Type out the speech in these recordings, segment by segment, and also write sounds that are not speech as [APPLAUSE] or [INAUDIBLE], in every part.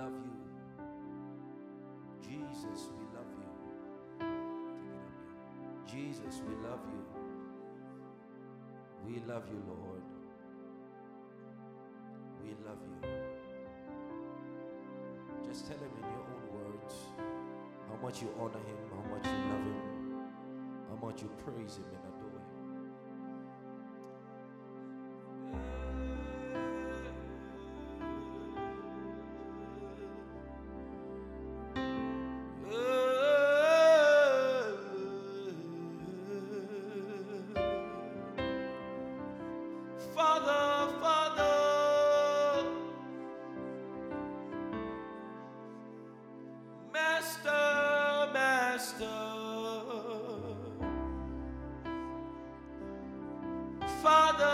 love you. Jesus, we love you. Jesus, we love you. We love you, Lord. We love you. Just tell him in your own words how much you honor him, how much you love him, how much you praise him and adore Father,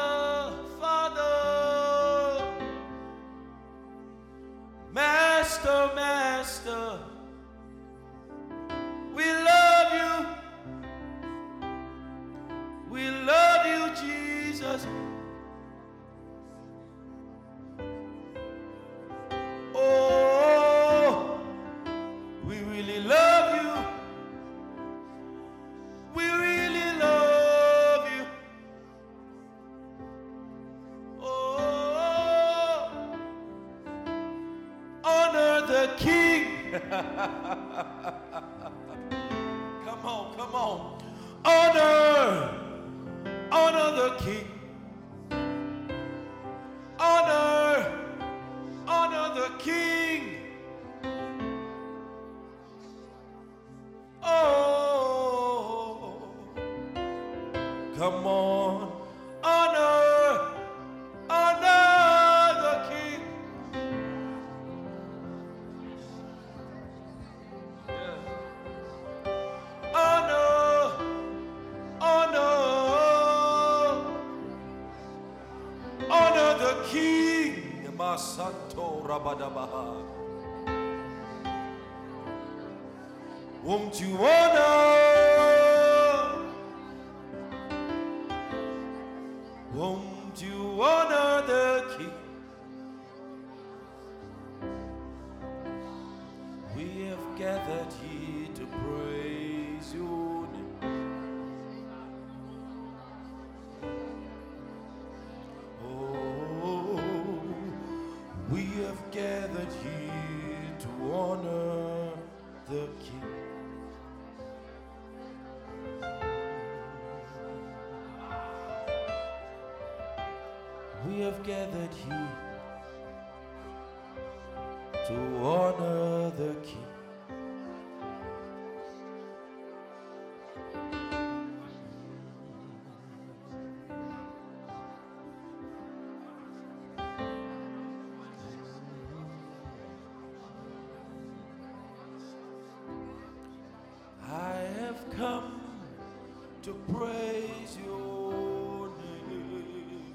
to praise your name.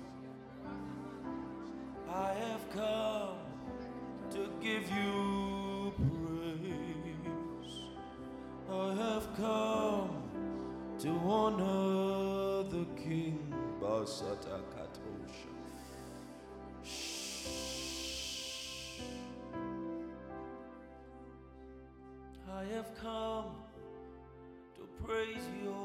I have come to give you praise. I have come to honor the King. Basata Katosha. Shh. I have come to praise your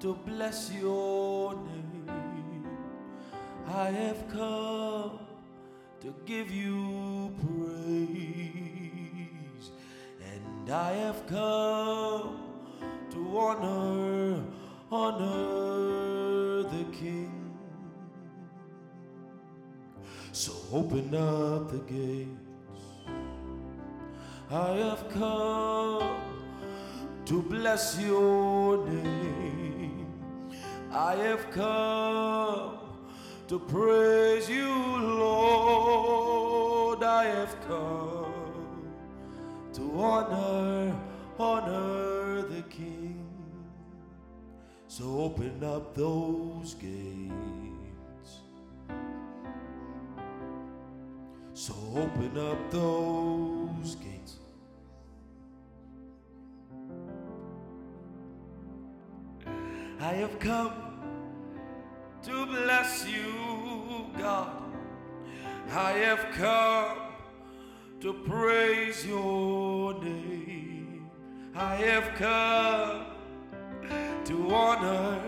to bless your name. I have come to give you praise. And I have come to honor, honor the King. So open up the gates. I have come to bless your name. I have come to praise you, Lord. I have come to honor, honor the King. So open up those gates. So open up those gates. I have come to praise your name. I have come to honor,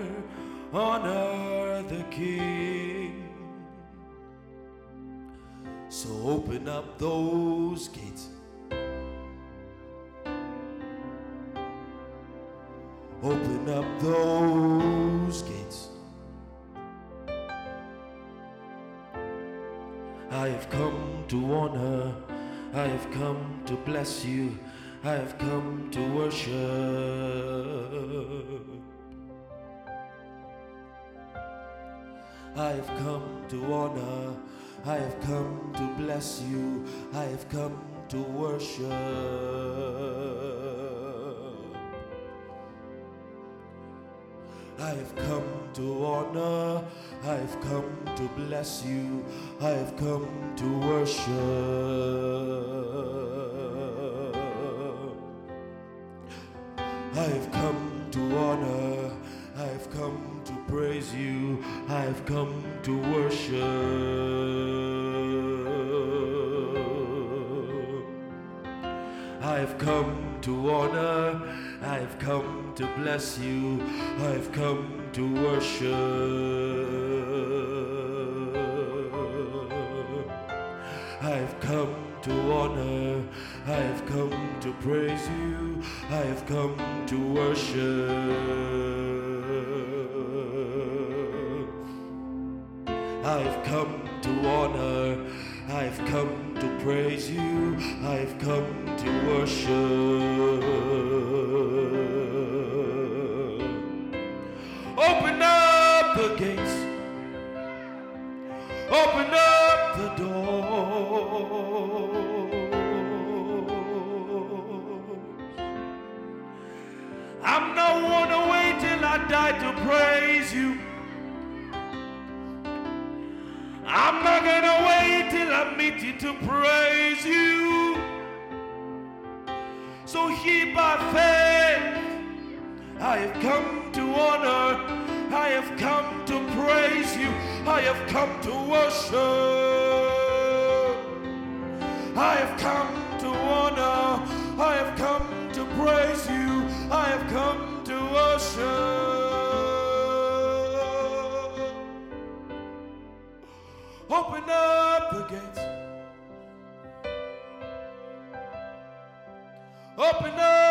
honor the King. So open up those gates. Open up those gates. I have come to honor, I have come to bless you, I have come to worship. I have come to honor, I have come to bless you, I have come to worship. I have come to honor, I have come to bless you, I have come to worship. I have come to honor, I have come to praise you, I have come to worship. I have come to honor, I have come to bless you, I have come to worship. I have come to honor, I have come to praise you, I have come to worship. I have come to honor, I have come to praise you, I have come to worship. Open up the gates, open up to praise you. So here by faith, I have come to honor, I have come to praise you, I have come to worship. I have come to honor, I have come to praise you, I have come to worship. Open up Open up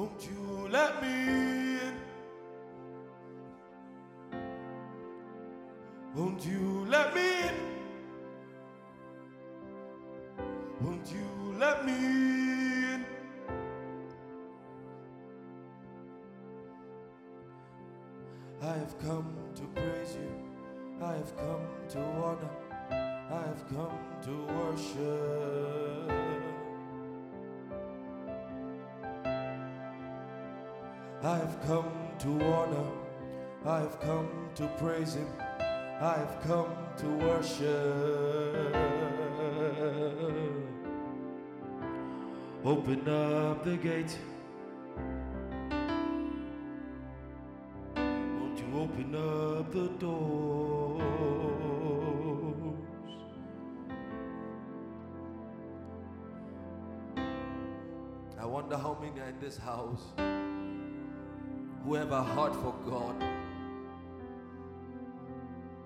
Won't you let me in? Won't you let me in? Won't you let me in? I have come to praise you. I have come to honor. I have come to worship. I have come to honor. I have come to praise Him. I have come to worship. Open up the gate. Won't you open up the doors? I wonder how many are in this house who have a heart for God,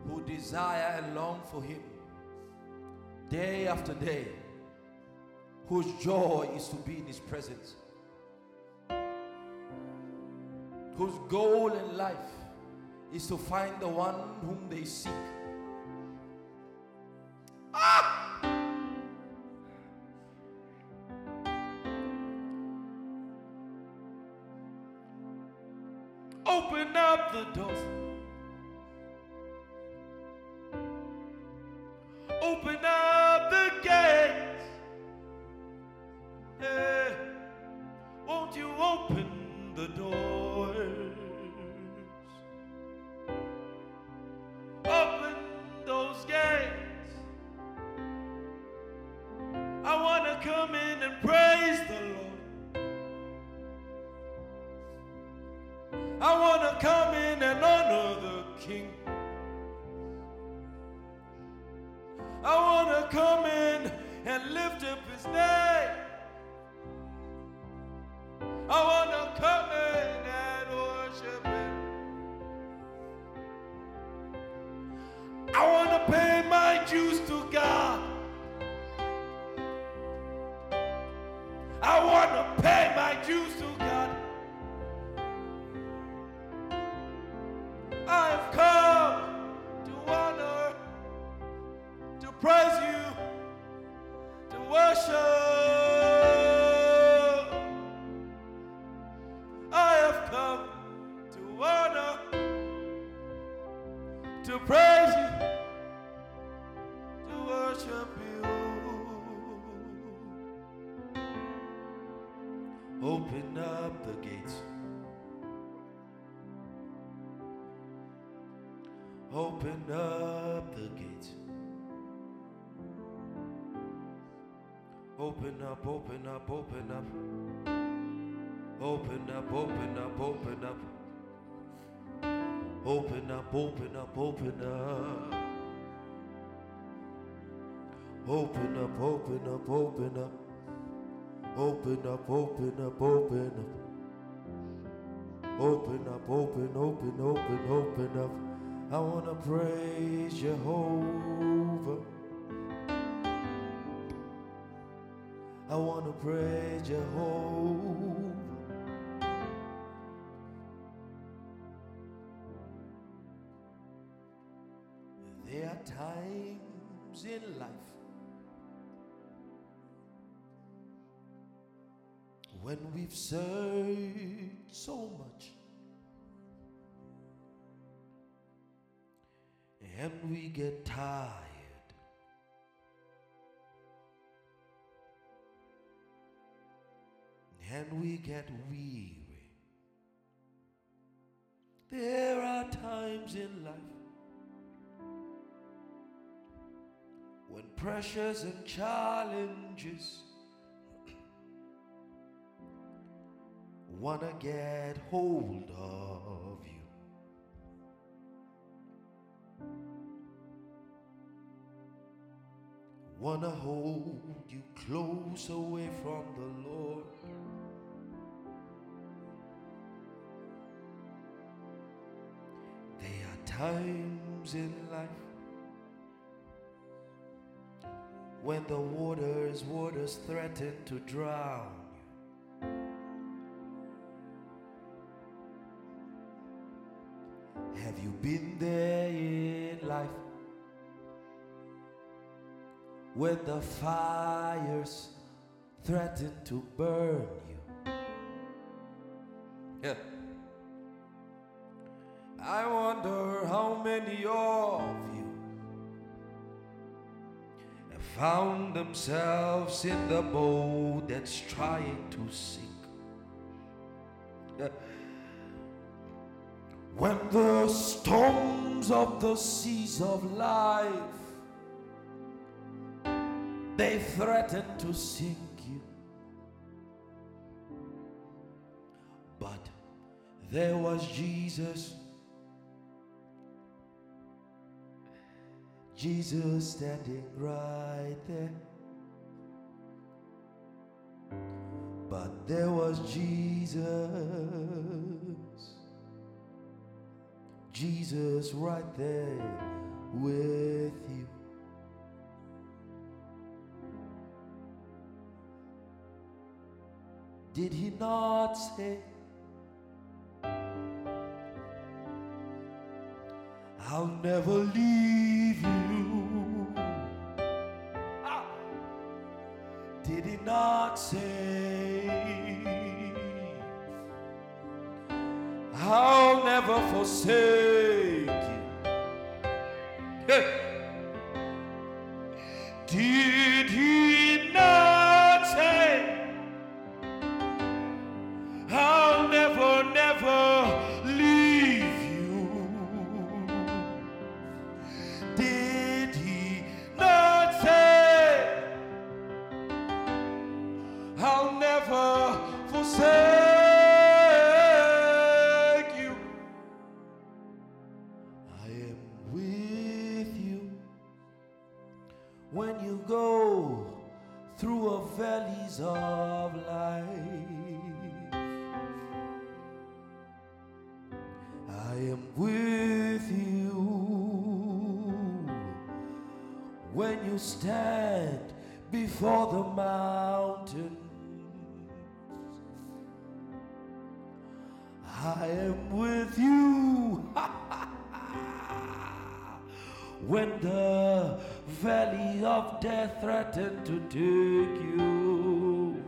who desire and long for Him day after day, whose joy is to be in His presence, whose goal in life is to find the one whom they seek. I want to pay my dues to God. I want to pay my dues up, open up, open up. Open up, open, open, open, open up. I want to praise Jehovah. I want to praise Jehovah. We've searched so much and we get tired. And we get weary. There are times in life when pressures and challenges wanna get hold of you. Wanna hold you close away from the Lord. There are times in life when the waters, waters threaten to drown you been there in life when the fires threaten to burn you? Yeah. I wonder how many of you have found themselves in the boat that's trying to sink. When the storms of the seas of life they threaten to sink you. But there was Jesus. Jesus standing right there. But there was Jesus. Jesus right there with you. Did he not say, I'll never leave you? Ah. Did he not say, I'll never forsake when you go through a valleys of life. I am with you when you stand before the mountain. I am with you [LAUGHS] when the valley of death threatened to take you.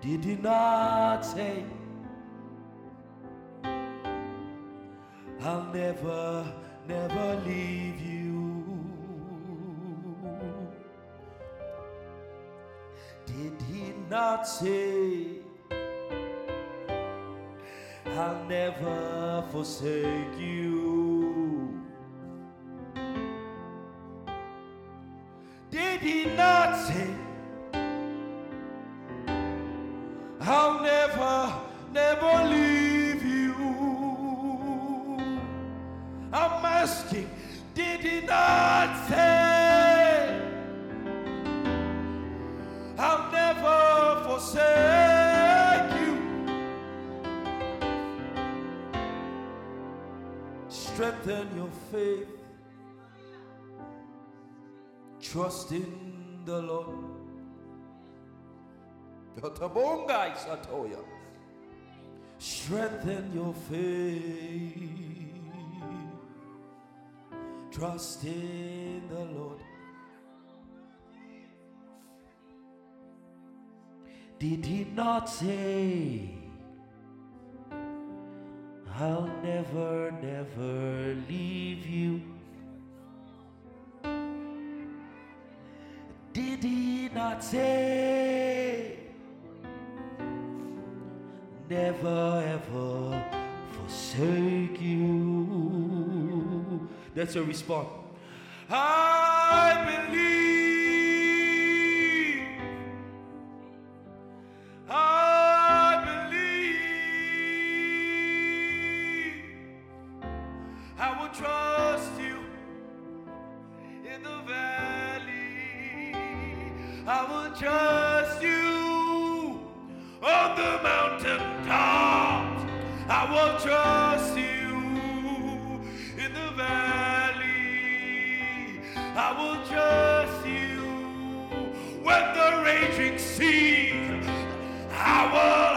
Did he not say, I'll never, never leave you? Did he not say, I'll never forsake you? Trust in the Lord. Yotabonga isatoya. Strengthen your faith. Trust in the Lord. Did he not say, I'll never, never leave you? Say, never ever forsake you? That's your response. I believe. I will,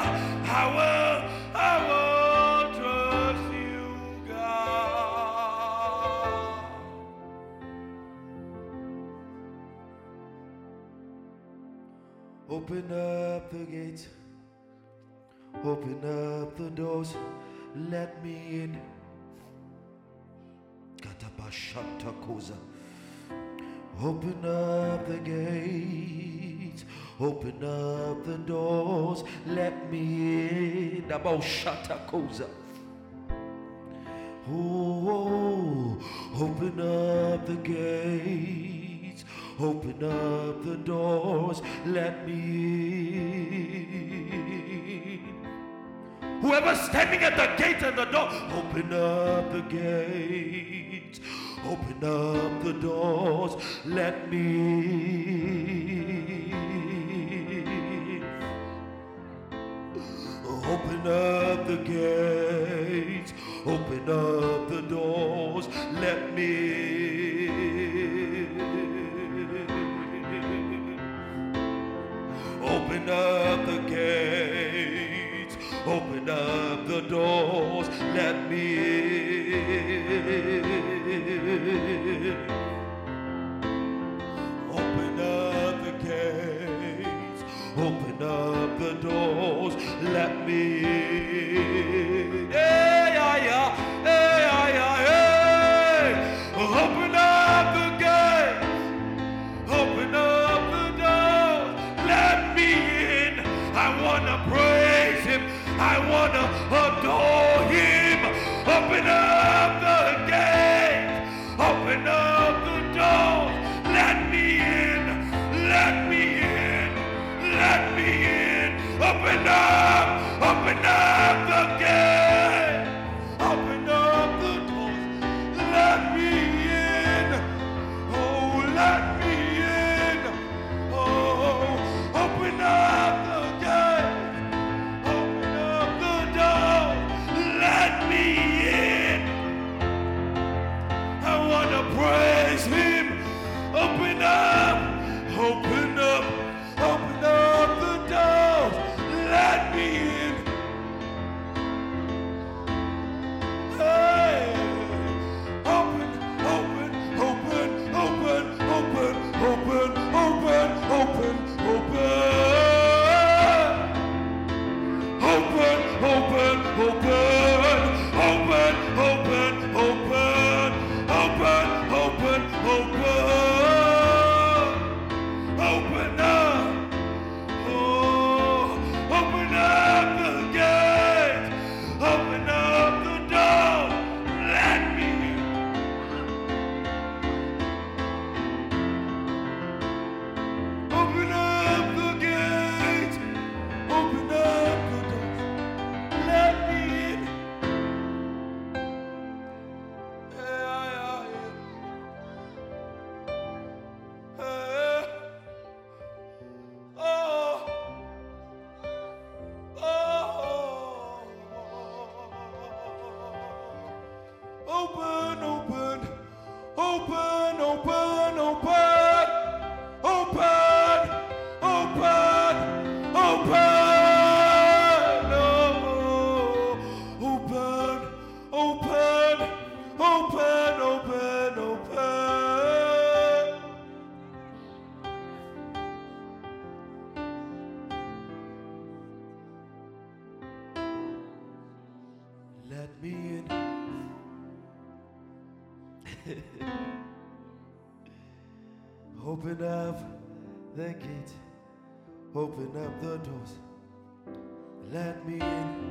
I will, I will trust you, God. Open up the gates. Open up the doors. Let me in. Katapashatakoza. Open up the gates. Open up the doors. Let me in. Abashatakoza. Oh, open up the gates. Open up the doors. Let me in. Whoever's standing at the gate and the door, open up the gates. Open up the doors. Let me in. Open up the gates. Open up the doors. Let me. Open up the gates. Open up the doors. Let me in. Open up the gates. Open up the doors. Let me in. Hey, yeah, yeah. Hey, yeah, yeah, hey. Open up the gates. Open up the doors. Let me in. I want to praise him. I want to adore him. Open up the doors. Let me in.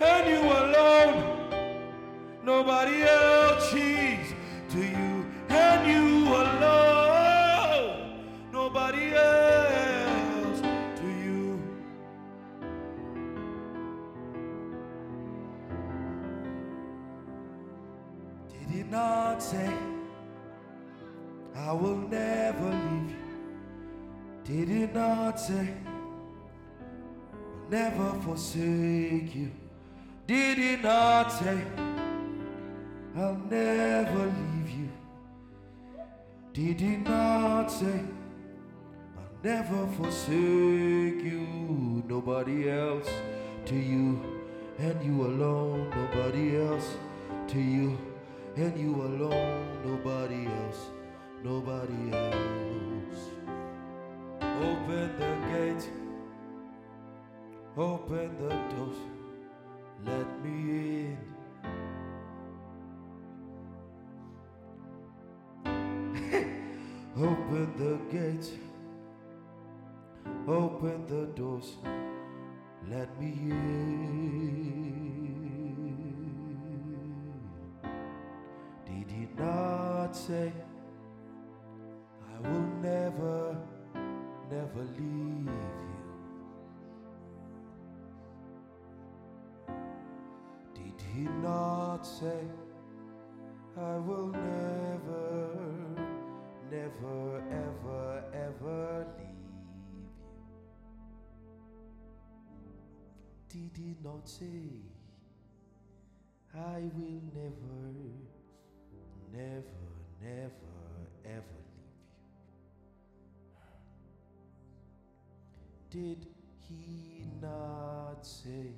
and you alone. Nobody else, Jesus. To you and you alone. Nobody else. To you. Did He not say, I will never leave you? Did He not say, I'll never forsake you? Did he not say, I'll never leave you? Did he not say, I'll never forsake you? Nobody else to you, and you alone, nobody else to you, and you alone, nobody else, nobody else. Open the gate, open the door let me in. [LAUGHS] open the gates, open the doors, let me in. Did he not say, I will never, never leave you? He not say, I will never, never, ever, ever leave you? Did he not say, I will never, never, never, ever leave you? Did he not say,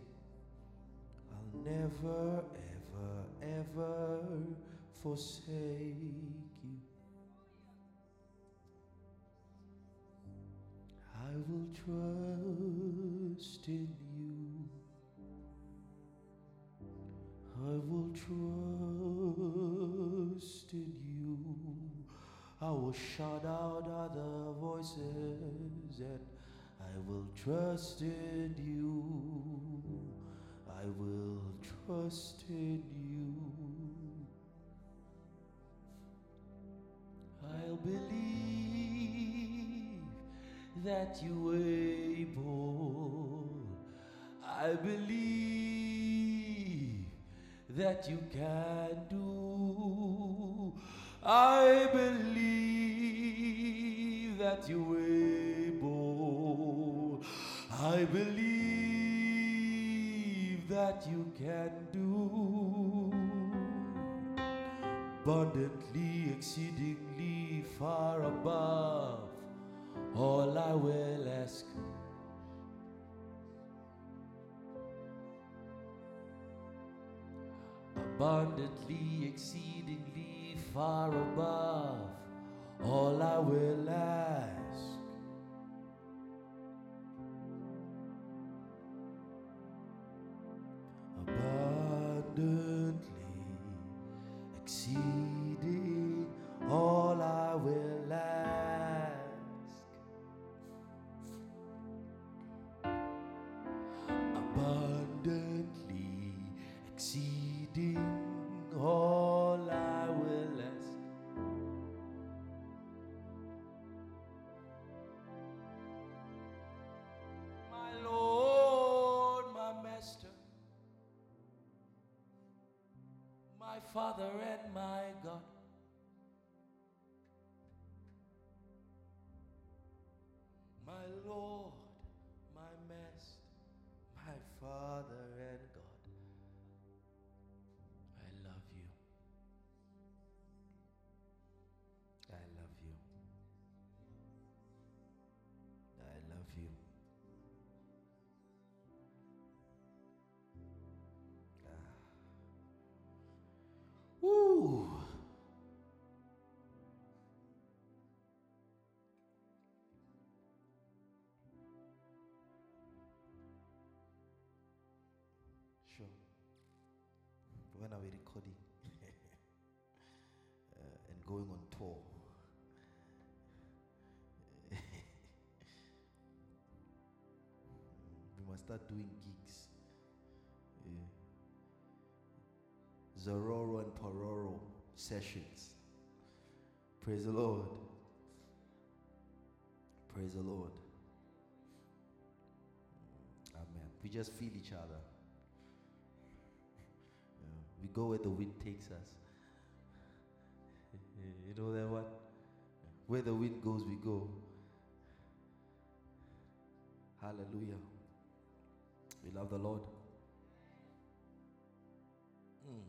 never, ever, ever forsake you? I will trust in you. I will trust in you. I will shut out other voices and I will trust in you. I will trust in you. I'll believe that you're able. I believe that you can do. I believe that you're able. I believe that you can do abundantly, exceedingly far above all I will ask. Abundantly, exceedingly far above all I will ask. When we recording? [LAUGHS] uh, and going on tour? [LAUGHS] we must start doing gigs. Yeah. Zororo and Pororo sessions. Praise the Lord. Praise the Lord. Amen. We just feel each other. We go where the wind takes us. [LAUGHS] You know that one? Where the wind goes, we go. Hallelujah. We love the Lord. Mm.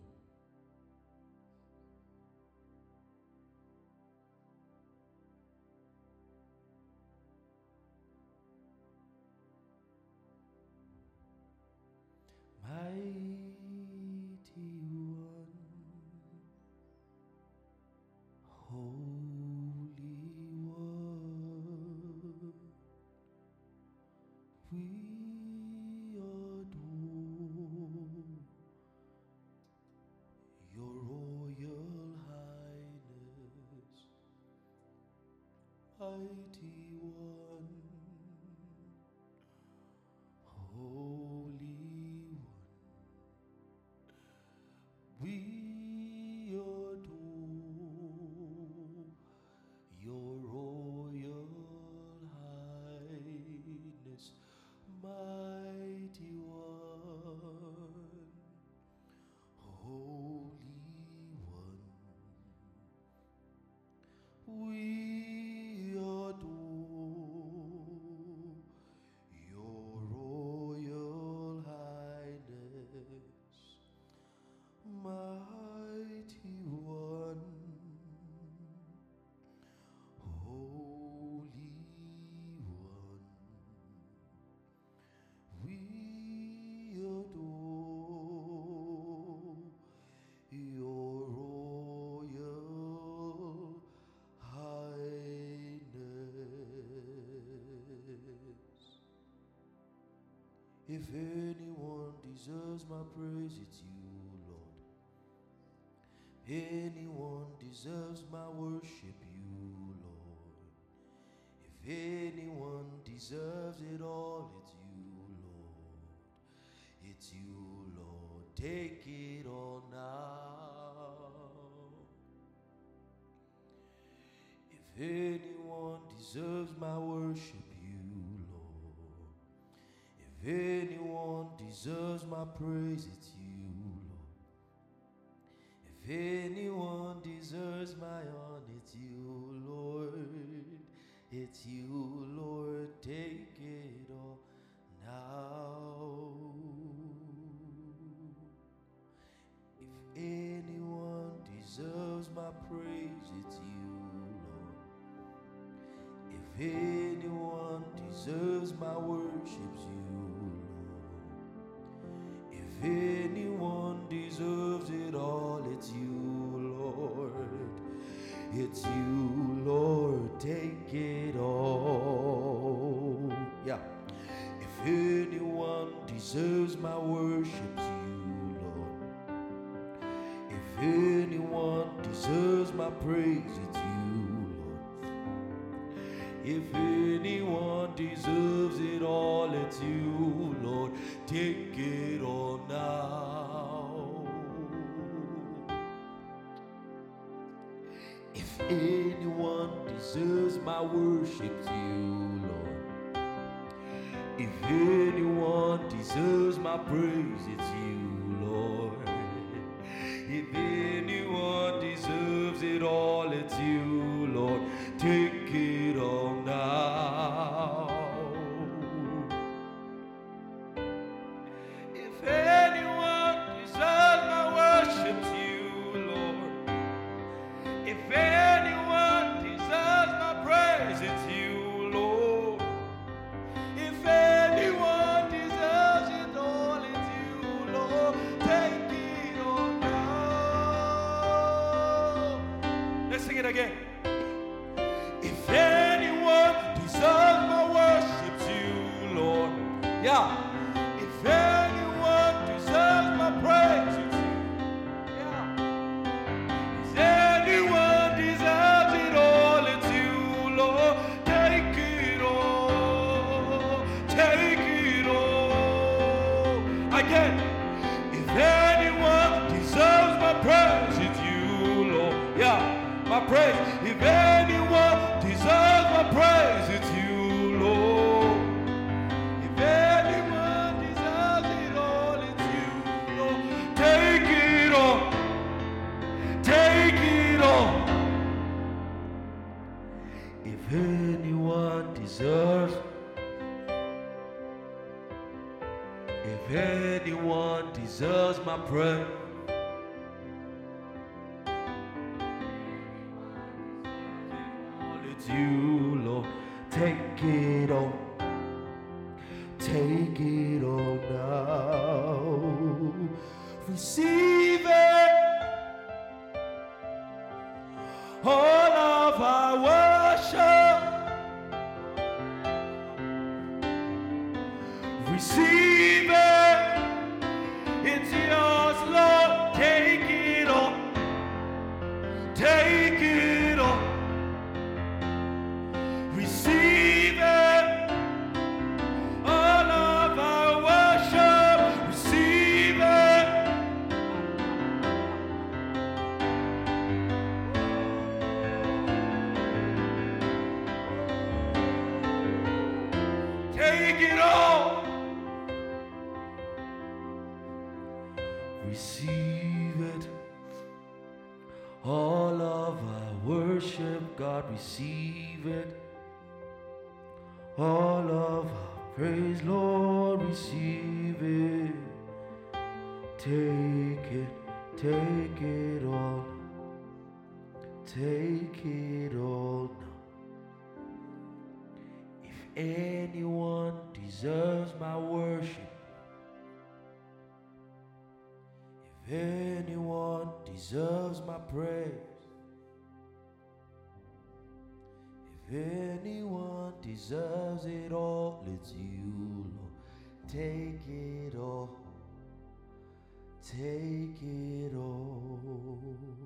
Mighty If anyone deserves my praise, it's you, Lord. Anyone deserves my worship, you, Lord. If anyone deserves it all, it's you, Lord. It's you, Lord. Take it all now. If anyone deserves my worship, deserves my praise, it's you, Lord. If anyone deserves my honor, it's you, Lord. It's you, again. it all now. If anyone deserves my worship, if anyone deserves my praise, if anyone deserves it all, it's you, Lord. Take it all, take it all.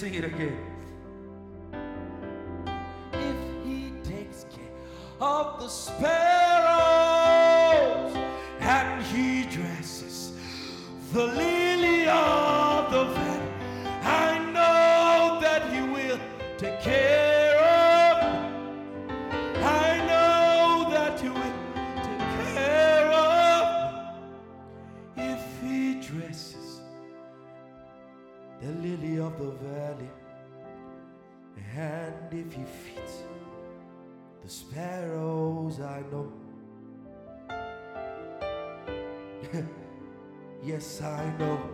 sing it again. If he takes care of the sparrows and he dresses the lilies. of the valley, and if he feeds the sparrows, I know. [LAUGHS] yes, I know.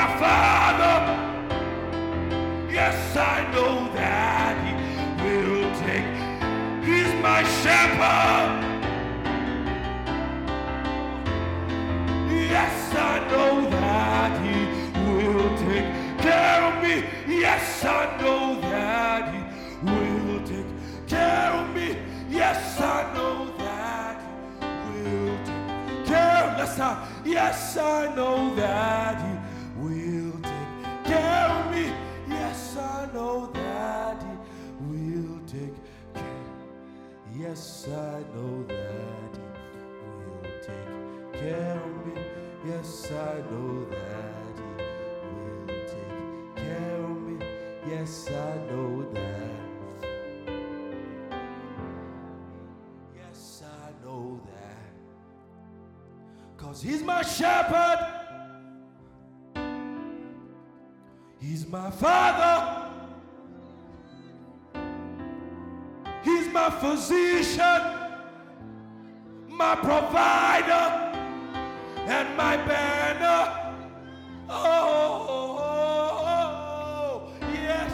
my Father. Yes, I know that He will take. He's my shepherd. Yes, I know that He will take care of me. Yes, I know that He will take care of me. Yes, I know that He will take care of me. Yes, I know that Yes, I know that He will take care of me. Yes, I know that He will take care of me. Yes, I know that. Yes, I know that. Cause He's my shepherd. He's my father. My physician, my provider, and my banner. Oh, yes,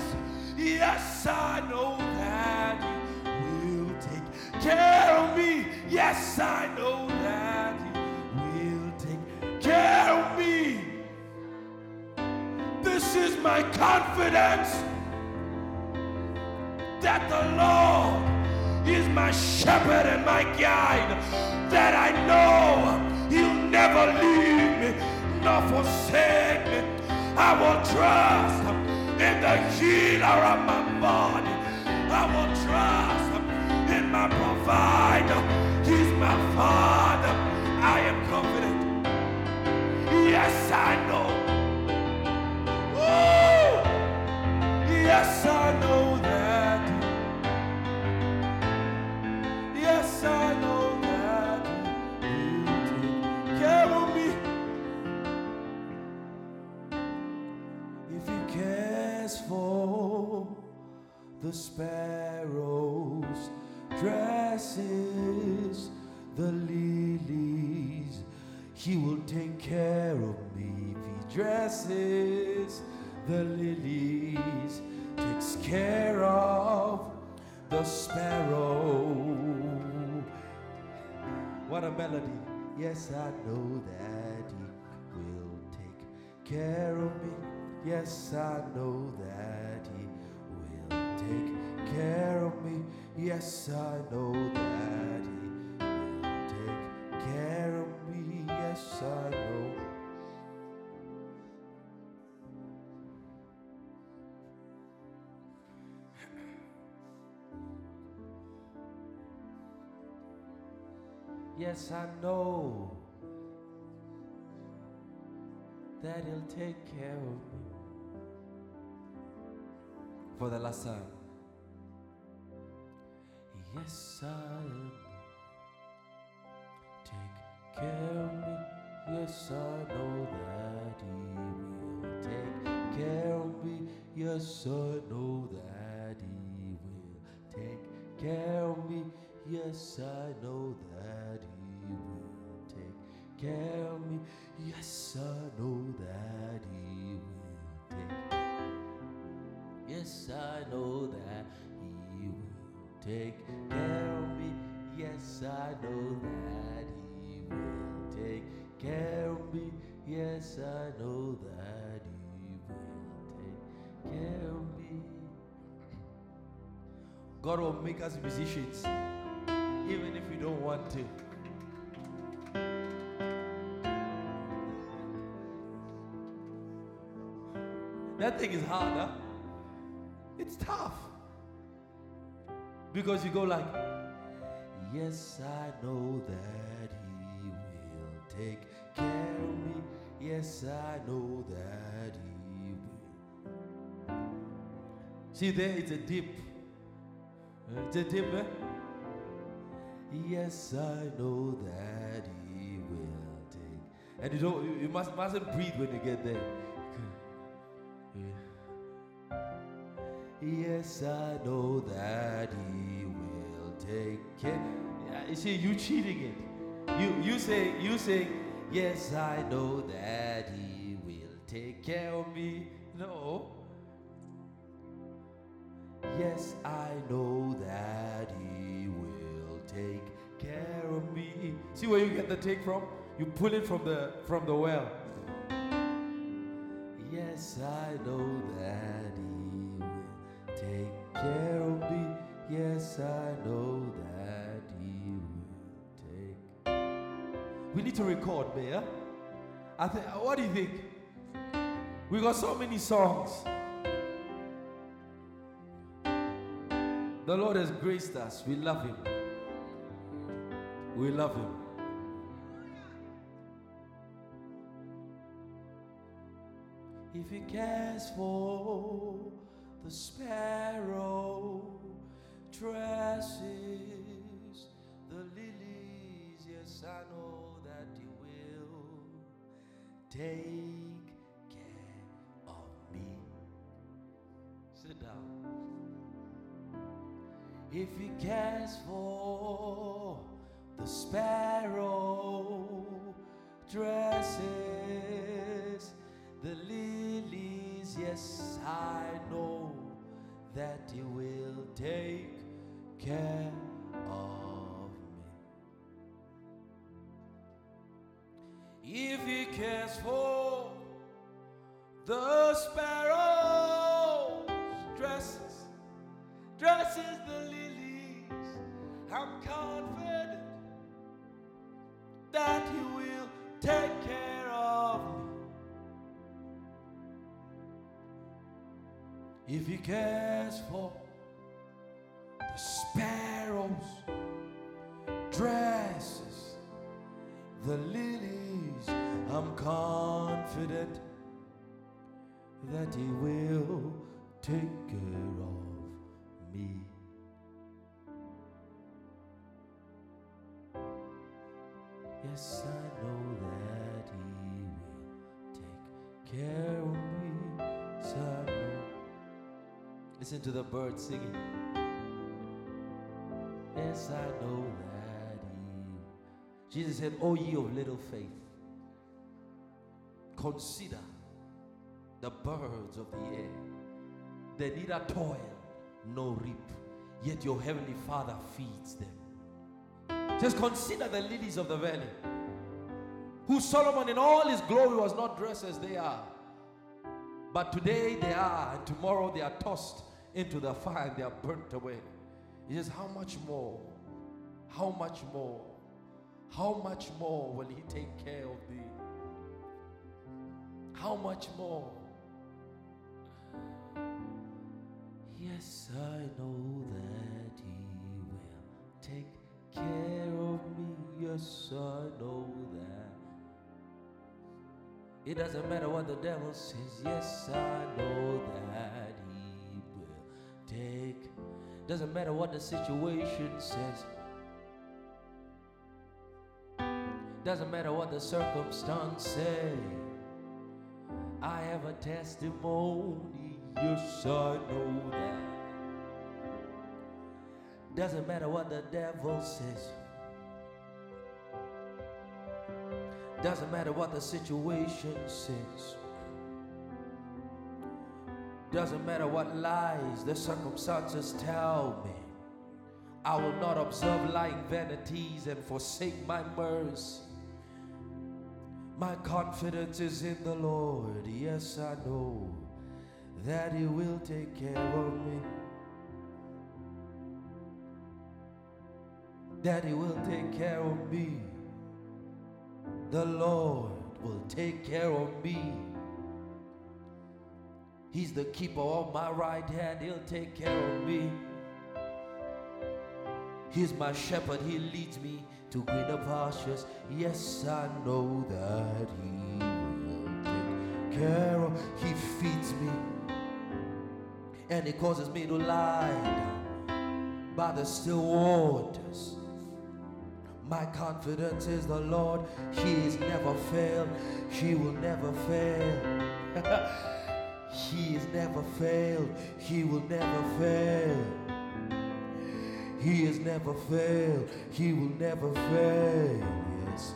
yes, I know that He will take care of me. Yes, I know that He will take care of me. This is my confidence that the Lord is my shepherd and my guide, that I know He'll never leave me nor forsake me. I will trust in the healer of my body. I will trust in my provider. He's my father. I am confident. Yes, I know. Yes, I know that. The sparrows, dresses the lilies, he will take care of me. If he dresses the lilies, takes care of the sparrow. A melody. Yes, I know that He will take care of me. Yes, I know that He will take care of me. Yes, I know that He will take care of me. Yes, I Yes, I know that He'll take care of me. For the last time. Yes, I am. Take care of me. Yes, I know that He will take care of me. Yes, I know that He will take care of me. Yes, I know that He will take care of me. Yes, I know that He will take. Yes, I know that He will take care of me. Yes, I know that He will take care of me. Yes, I know that He will take care of me. God will make us musicians, even if you don't want to. That thing is hard, huh? It's tough. Because you go like, Yes, I know that He will take care of me. Yes, I know that He will. See, there it's a dip. Uh, It's a dip, eh? Yes, I know that He will take. And you don't, you- must, mustn't breathe when you get there. Yeah. Yes, I know that He will take care. Yeah, you see, you cheating it. You you say you say yes, I know that He will take care of me. No. Yes, I know that He take care of me. See where you get the take from? You pull it from the from the well. Yes, I know that He will take care of me. Yes, I know that He will take. We need to record, Mayor. I think. What do you think? We got so many songs. The Lord has graced us. We love Him. We love Him. If He cares for the sparrow, dresses the lilies, yes, I know that He will take care of me. Sit down. If He cares for the sparrow, dresses the lilies, yes, I know that He will take care of me. If He cares for the sparrows, dresses, dresses the lilies, I'm confident that He will take care of me. If He cares for the sparrows, dresses the lilies, I'm confident that He will take care of me. Yes, I know that He will take care of me. Yes, I know. Listen to the birds singing. Yes, I know that He. Jesus said, O ye of little faith, consider the birds of the air. They neither toil nor reap, yet your heavenly Father feeds them. Just consider the lilies of the valley, who Solomon in all his glory was not dressed as they are. But today they are, and tomorrow they are tossed into the fire and they are burnt away. He says, How much more? How much more? How much more will He take care of thee? How much more? Yes, I know that care of me. Yes, I know that. It doesn't matter what the devil says. Yes, I know that He will take. Doesn't matter what the situation says. Doesn't matter what the circumstance say. I have a testimony. Yes, I know that. Doesn't matter what the devil says. Doesn't matter what the situation says. Doesn't matter what lies the circumstances tell me. I will not observe lying vanities and forsake my mercy. My confidence is in the Lord. Yes, I know that He will take care of me. He will take care of me. The Lord will take care of me. He's the keeper of my right hand. He'll take care of me. He's my shepherd. He leads me to greener pastures. Yes, I know that He will take care of. Me, he feeds me, and He causes me to lie down by the still waters. My confidence is the Lord. He [LAUGHS] never failed. He will never fail. he never failed. He will never fail. He has never failed. He will never fail. Yes.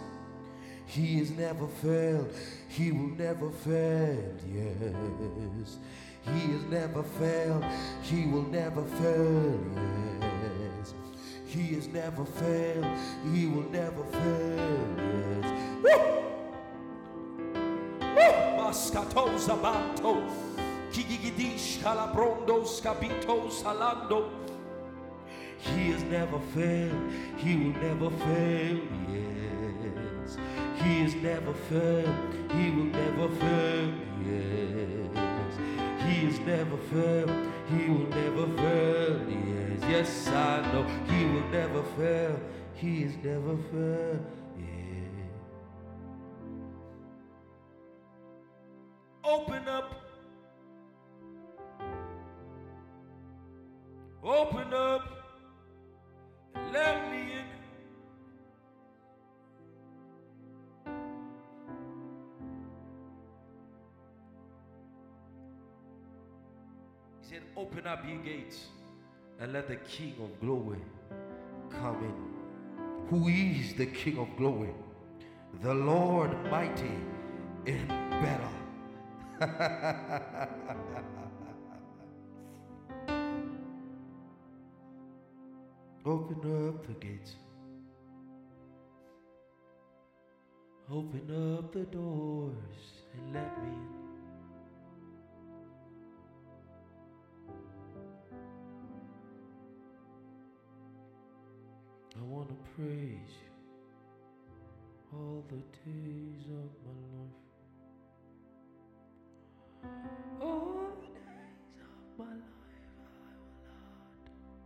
He has never failed. He will never fail. Yes. He has never failed. He will never fail. Yes. He has never failed. He will never fail. Yes. Woo! Woo! Mascatos abanto. Kigigidish calabrondos cabitos salando. He has never failed. He will never fail. Yes. He has never failed. He will never fail. Yes. He has never failed. He will never fail. Yes, yes, I know He will never fail. He is never fail. Yeah. Open up. Open up. Let me in. said, Open up your gates and let the King of glory come in. Who is the King of glory? The Lord mighty in battle. [LAUGHS] Open up the gates. Open up the doors and let me in. I want to praise you all the days of my life. All the days of my life, I will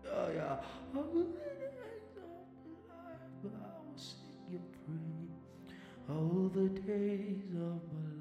not. Oh, yeah. All the days of my life, I will sing your praise. All the days of my life.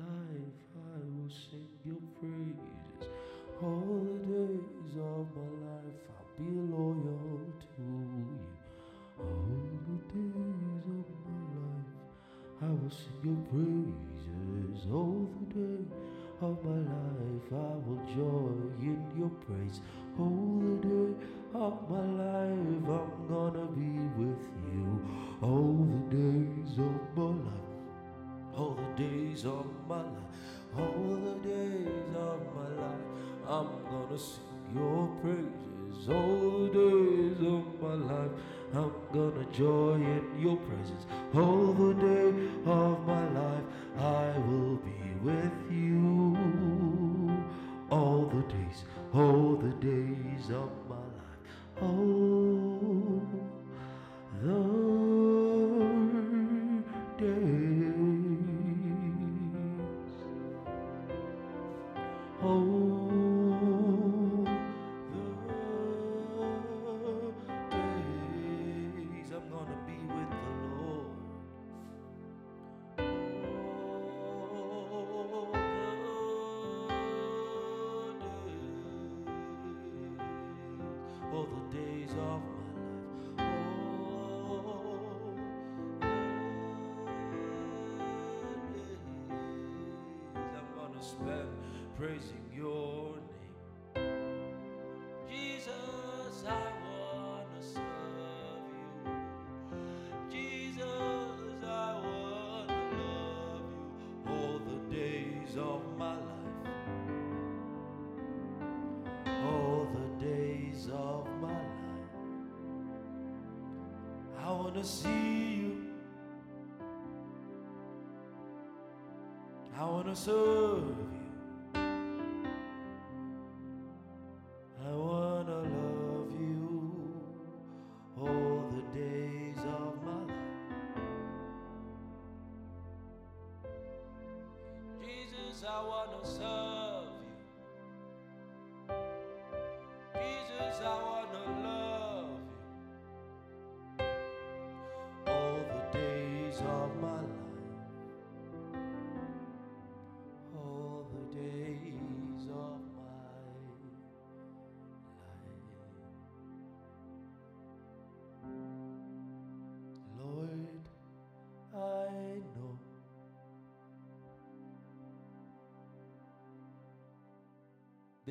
So.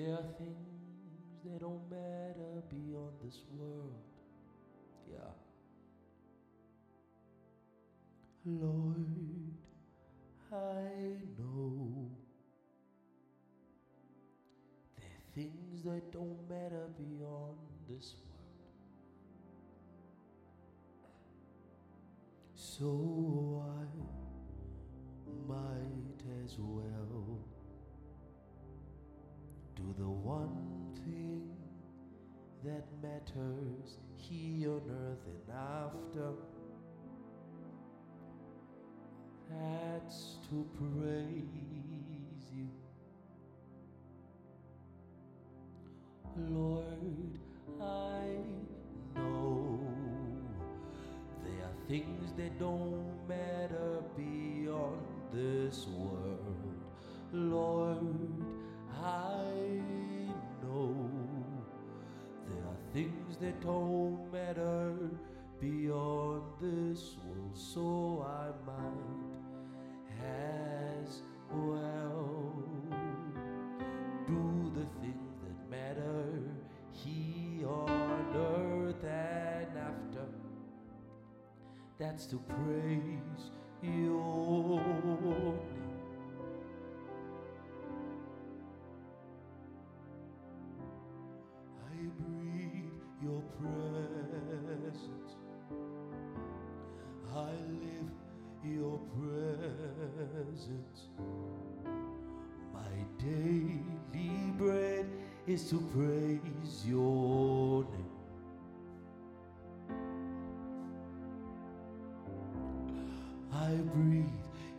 There are things that don't matter beyond this world. He on earth and after. That's to praise you. Lord, I know there are things that don't to praise your name. I breathe your presence. I live your presence. My daily bread is to praise your name. I breathe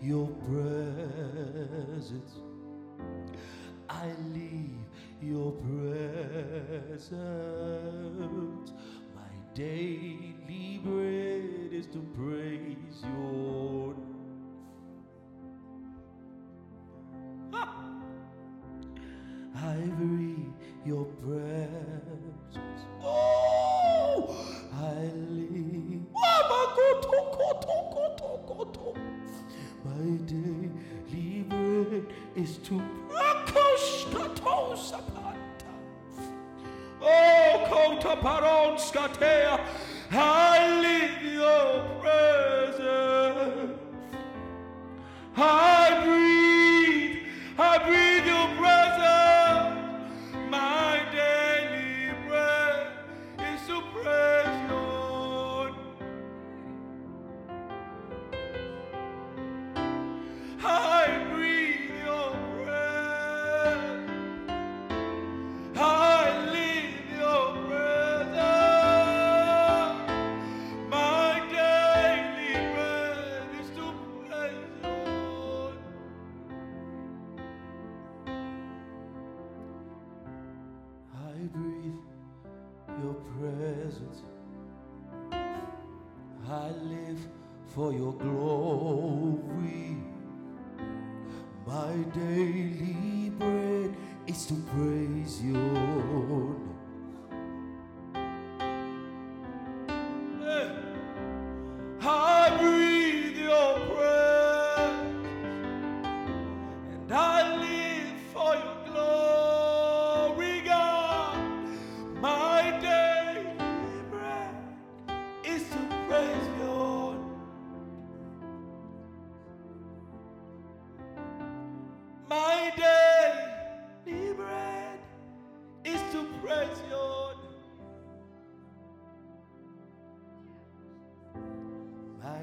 your presence. I leave your presence. My daily bread is to praise your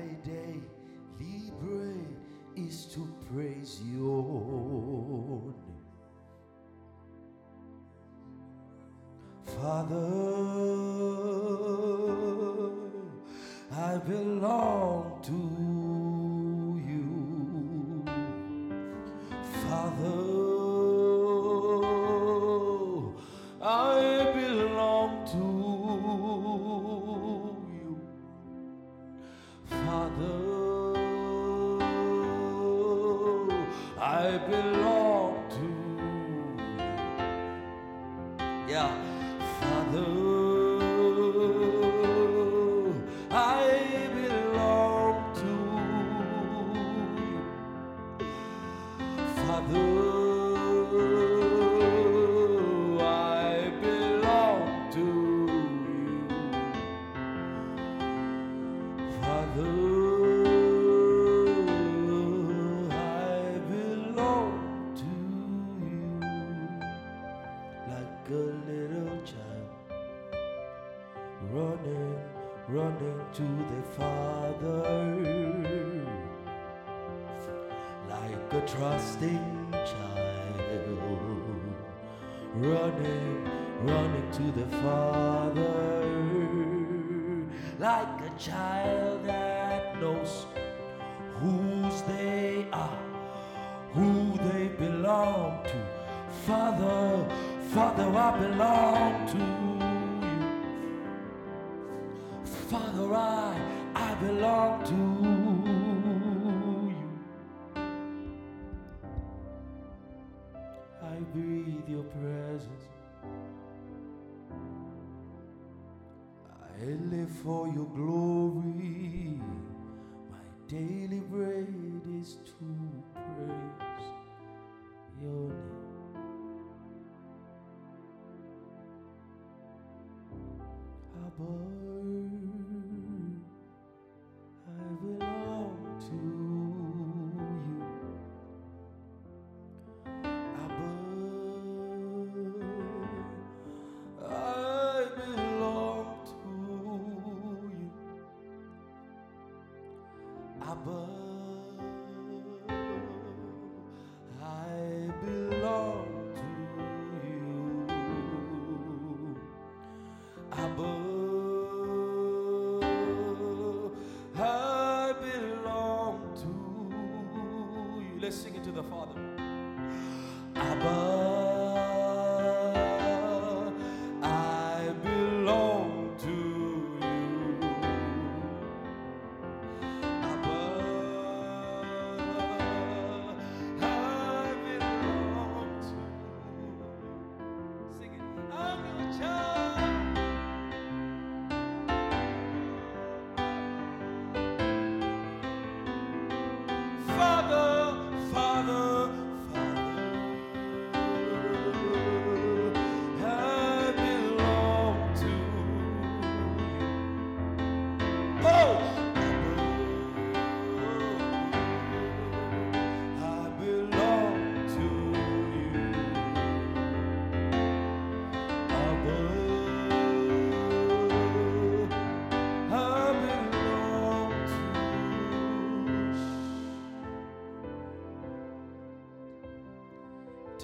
my day, bread is to praise your name. Father,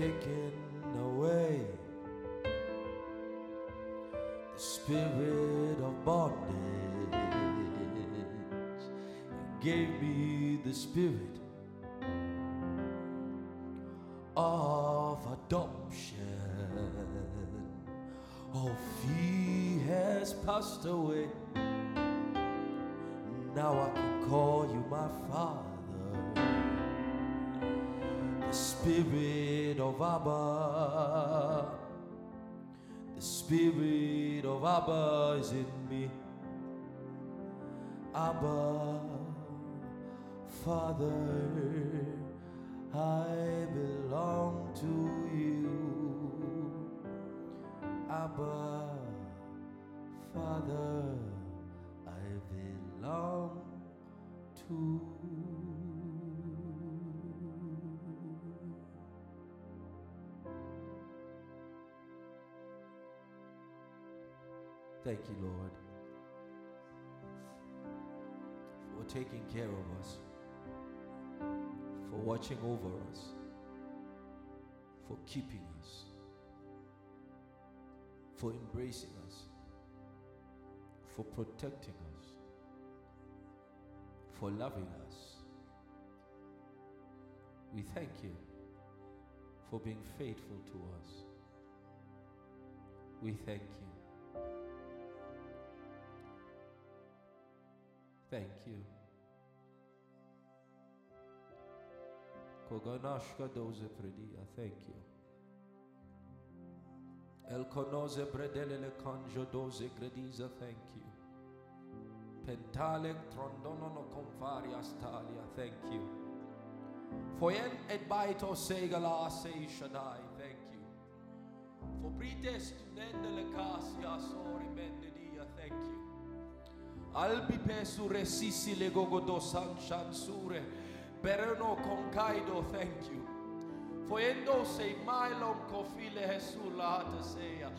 Taken away the spirit of bondage. You gave me the spirit of adoption. All fear has passed away. Now I can call you my father. Spirit of Abba. The spirit of Abba is in me. Abba, Father, I belong to you. Abba, Father, I belong to Thank you, Lord, for taking care of us, for watching over us, for keeping us, for embracing us, for protecting us, for loving us. We thank you for being faithful to us. We thank you. Thank you. Koganashka doze predia. Thank you. El konoze bredelele kanjo doze grediza. Thank you. Pentale trondono no confaria stalia. Thank you. Foyen et baito segala se Shaddai. Thank you. For pretest nendele casia sori bendedia. Thank you. Albi pesure sisi le gogodo san shansure. Bereno concaido, thank you. Foendo sei mailon kofile hesula hataseya.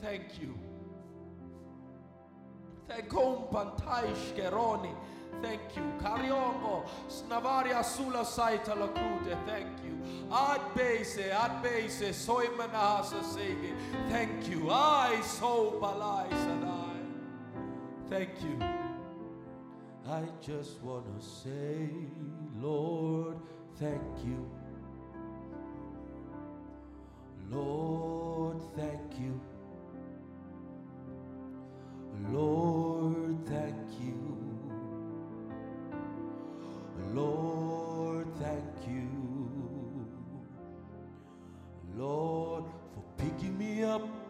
Thank you. Thankom pantaish geroni. Thank you. Cariongo snavaria sulla saita lacute. Thank you. Ad base, ad base, soy manasa sege. Thank you. I so balai sadai. Thank you. I just want to say, Lord, thank you. Lord, thank you. Lord, thank you. Lord, thank you. Lord, for picking me up.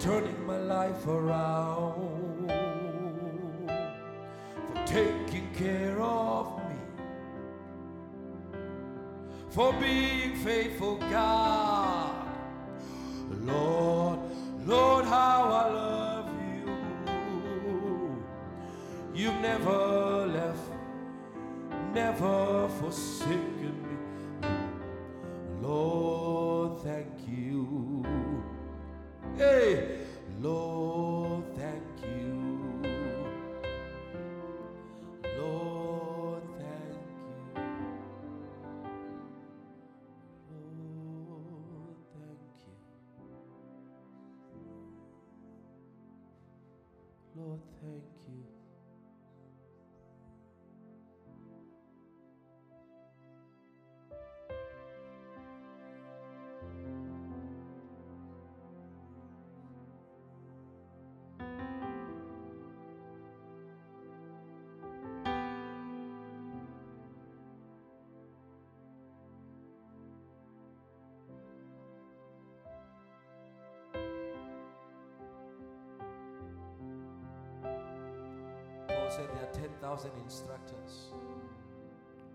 Turning my life around. For taking care of me. For being faithful, God. Lord, Lord, how I love you. You've never left, never forsaken 10,000 instructors,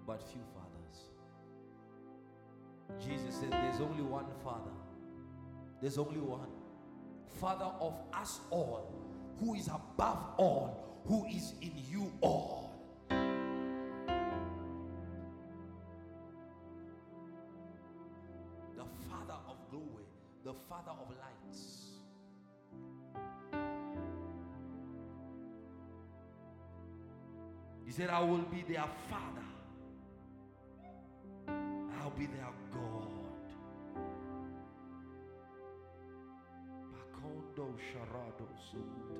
but few fathers. Jesus said there's only one Father. There's only one. Father of us all, who is above all, who is in you all. Said, I will be their father. I'll be their God. Sharado.